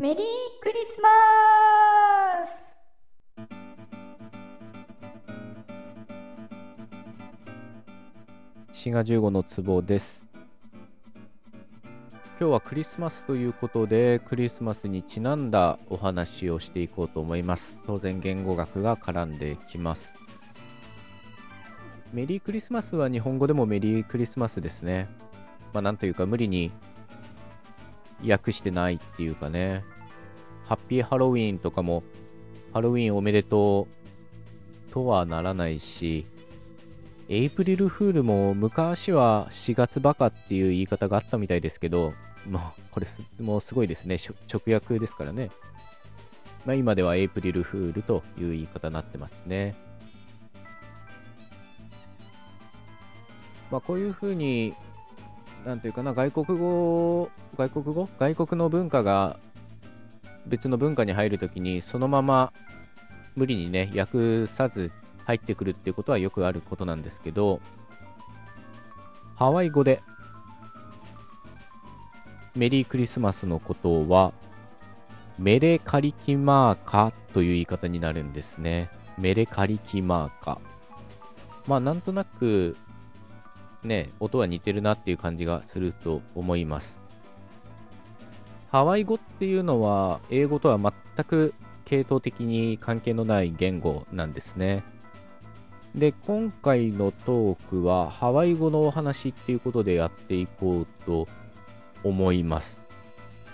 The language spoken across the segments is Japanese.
メリークリスマス。滋賀15の壺です。今日はクリスマスということでクリスマスにちなんだお話をしていこうと思います。当然言語学が絡んできます。メリークリスマスは日本語でもメリークリスマスですね。まあなんというか無理に訳してないっていうかねハッピーハロウィンとかも、ハロウィンおめでとうとはならないし、エイプリルフールも昔は4月バカっていう言い方があったみたいですけど、もうこれもうすごいですね。直訳ですからね。まあ、今ではエイプリルフールという言い方になってますね。まあ、こういうふうに、なんというかな、外国語、外国語？外国の文化が別の文化に入るときにそのまま無理にね訳さず入ってくるっていうことはよくあることなんですけどハワイ語でメリークリスマスのことはメレカリキマーカという言い方になるんですね。メレカリキマーカ。まあなんとなくね音は似てるなっていう感じがすると思いますハワイ語っていうのは英語とは全く系統的に関係のない言語なんですね。で、今回のトークはハワイ語のお話っていうことでやっていこうと思います。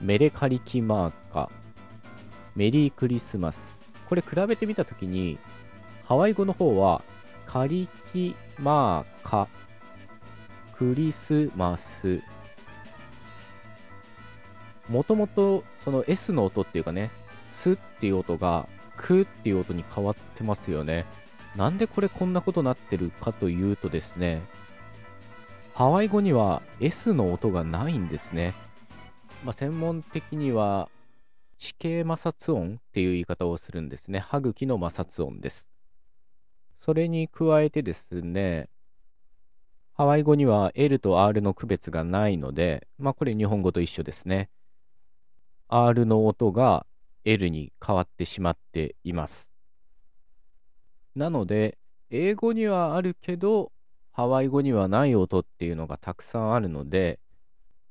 メレカリキマーカ、メリークリスマス。これ比べてみたときに、ハワイ語の方はカリキマーカ、クリスマスもともとその S の音っていうかね、スっていう音がクっていう音に変わってますよね。なんでこれこんなことになってるかというとですね、ハワイ語には S の音がないんですね。まあ、専門的には地形摩擦音っていう言い方をするんですね。歯茎の摩擦音です。それに加えてですね、ハワイ語には L と R の区別がないので、まあこれ日本語と一緒ですね。R の音が L に変わってしまっています。なので、英語にはあるけど、ハワイ語にはない音っていうのがたくさんあるので、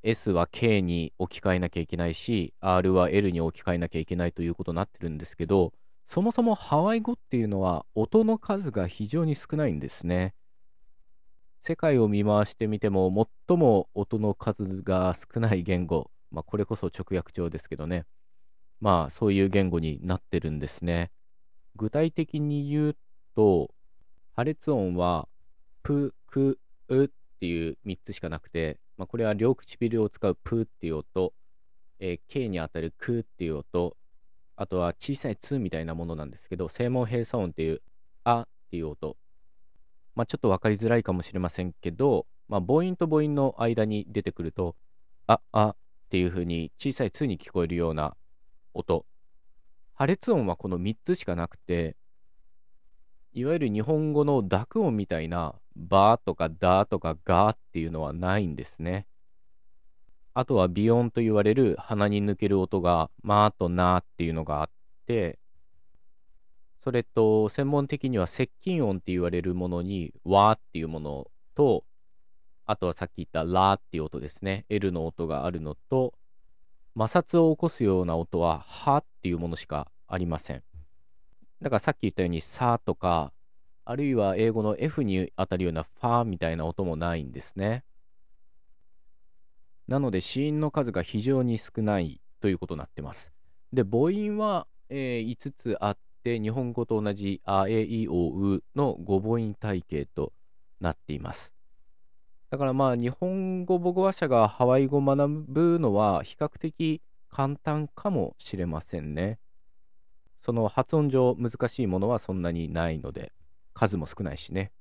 S は K に置き換えなきゃいけないし、R は L に置き換えなきゃいけないということになってるんですけど、そもそもハワイ語っていうのは音の数が非常に少ないんですね。世界を見回してみても最も音の数が少ない言語まあ、これこそ直訳帳ですけどね。まあ、そういう言語になってるんですね。具体的に言うと、破裂音は、プ、ク、ウっていう3つしかなくて、まあ、これは両唇を使うプっていう音、えー、K にあたるクっていう音、あとは小さいツみたいなものなんですけど、声門閉鎖音っていうあっていう音。まあ、ちょっと分かりづらいかもしれませんけど、まあ、母音と母音の間に出てくると、あ、あ、っていう風に小さい2に聞こえるような音。破裂音はこの3つしかなくて、いわゆる日本語の濁音みたいなバーとかダーとかガーっていうのはないんですね。あとは鼻音と言われる鼻に抜ける音がマーとナーっていうのがあって、それと専門的には接近音って言われるものにワーっていうものとあとはさっき言ったラーっていう音ですね。L の音があるのと、摩擦を起こすような音は、はっていうものしかありません。だからさっき言ったように、さとか、あるいは英語の F に当たるようなファーみたいな音もないんですね。なので、子音の数が非常に少ないということになってます。で、母音は、えー、5つあってて、日本語と同じあ、え、い、お、うの5母音体系となっています。だからまあ日本語母語話者がハワイ語を学ぶのは比較的簡単かもしれませんね。その発音上難しいものはそんなにないので数も少ないしね。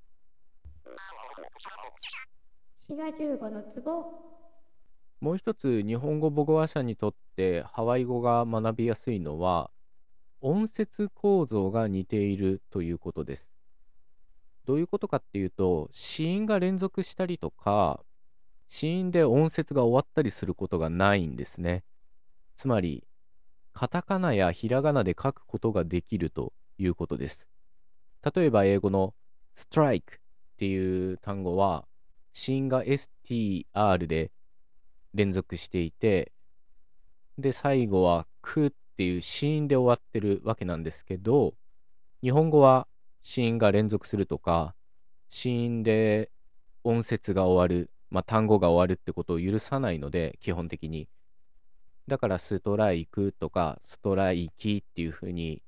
もう一つ日本語母語話者にとってハワイ語が学びやすいのは音節構造が似ているということです。どういうことかっていうと、子音が連続したりとか、子音で音節が終わったりすることがないんですね。つまり、カタカナやひらがなで書くことができるということです。例えば英語の strike っていう単語は、子音が str で連続していて、で、最後はくっていう子音で終わってるわけなんですけど、日本語は子音が連続するとか、子音で音節が終わる、まあ、単語が終わるってことを許さないので、基本的に。だからストライクとかストライキっていうふうに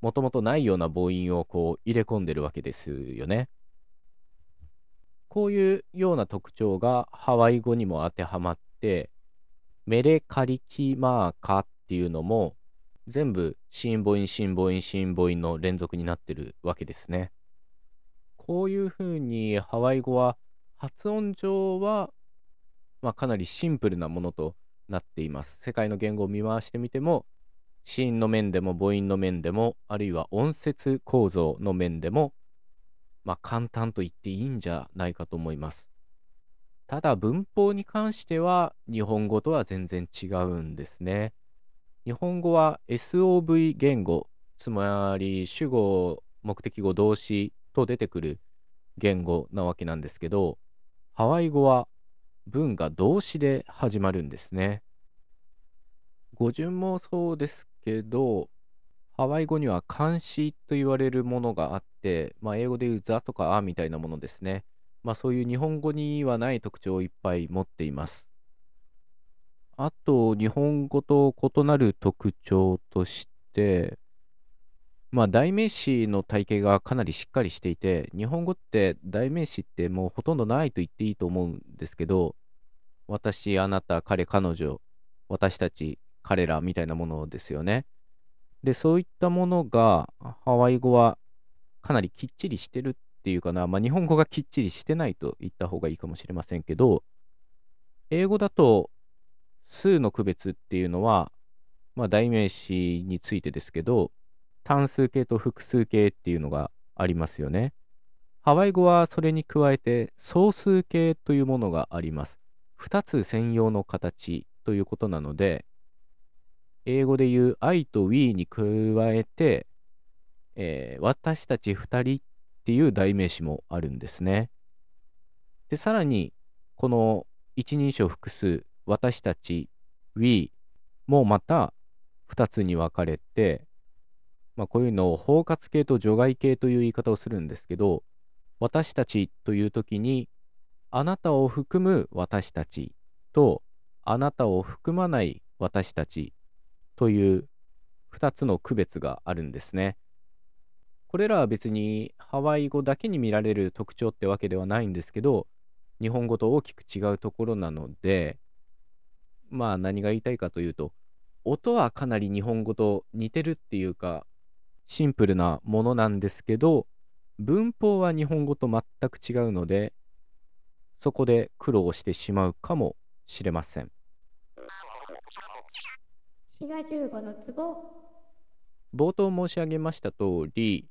もともとないような母音をこう入れ込んでるわけですよね。こういうような特徴がハワイ語にも当てはまって、 Mele Kalikimaka っていうのも全部子音母音、子音母音、子音母音の連続になってるわけですね。こういうふうにハワイ語は発音上は、まあ、かなりシンプルなものとなっています。世界の言語を見回してみても、子音の面でも母音の面でも、あるいは音節構造の面でも、まあ、簡単と言っていいんじゃないかと思います。ただ文法に関しては日本語とは全然違うんですね。日本語は SOV 言語、つまり主語、目的語、動詞と出てくる言語なわけなんですけど、ハワイ語は文が動詞で始まるんですね。語順もそうですけど、ハワイ語には漢詞と言われるものがあって、まあ、英語で言うザとかあみたいなものですね。まあ、そういう日本語にはない特徴をいっぱい持っています。あと、日本語と異なる特徴として、まあ、代名詞の体系がかなりしっかりしていて、日本語って代名詞ってもうほとんどないと言っていいと思うんですけど、私、あなた、彼、彼女、私たち、彼らみたいなものですよね。で、そういったものが、ハワイ語はかなりきっちりしてるっていうかな、まあ、日本語がきっちりしてないと言った方がいいかもしれませんけど、英語だと、数の区別っていうのは、まあ、代名詞についてですけど、単数形と複数形っていうのがありますよね。ハワイ語はそれに加えて総数形というものがあります。2つ専用の形ということなので、英語で言う I と We に加えて、えー、私たち2人っていう代名詞もあるんですね。で、さらに、この一人称複数、私たち、We もまた2つに分かれて、まあ、こういうのを包括形と除外形という言い方をするんですけど、私たちという時に、あなたを含む私たちと、あなたを含まない私たちという2つの区別があるんですね。これらは別にハワイ語だけに見られる特徴ってわけではないんですけど、日本語と大きく違うところなので、まあ何が言いたいかというと、音はかなり日本語と似てるっていうか、シンプルなものなんですけど、文法は日本語と全く違うので、そこで苦労してしまうかもしれません。の冒頭申し上げました通り、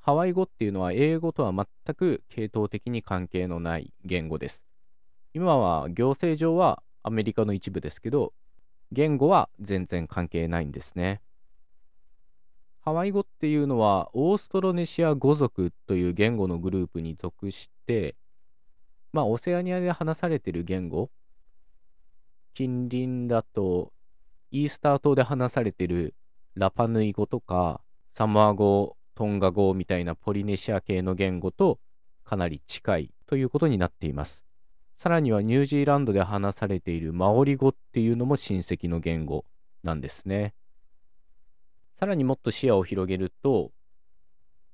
ハワイ語っていうのは英語とは全く系統的に関係のない言語です。今は行政上はアメリカの一部ですけど、言語は全然関係ないんですね。ハワイ語っていうのはオーストロネシア語族という言語のグループに属して、まあオセアニアで話されている言語、近隣だとイースター島で話されているラパヌイ語とかサモア語、トンガ語みたいなポリネシア系の言語とかなり近いということになっています。さらにはニュージーランドで話されているマオリ語っていうのも親戚の言語なんですね。さらにもっと視野を広げると、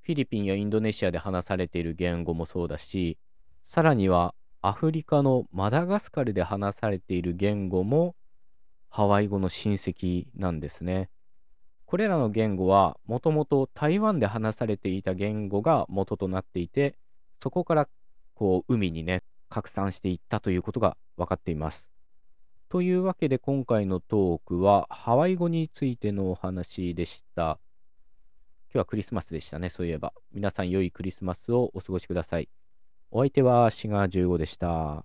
フィリピンやインドネシアで話されている言語もそうだし、さらにはアフリカのマダガスカルで話されている言語もハワイ語の親戚なんですね。これらの言語はもともと台湾で話されていた言語が元となっていて、そこからこう海にね、拡散していったということが分かっています。というわけで今回のトークはハワイ語についてのお話でした。今日はクリスマスでしたね、そういえば。皆さん良いクリスマスをお過ごしください。お相手はシガ15でした。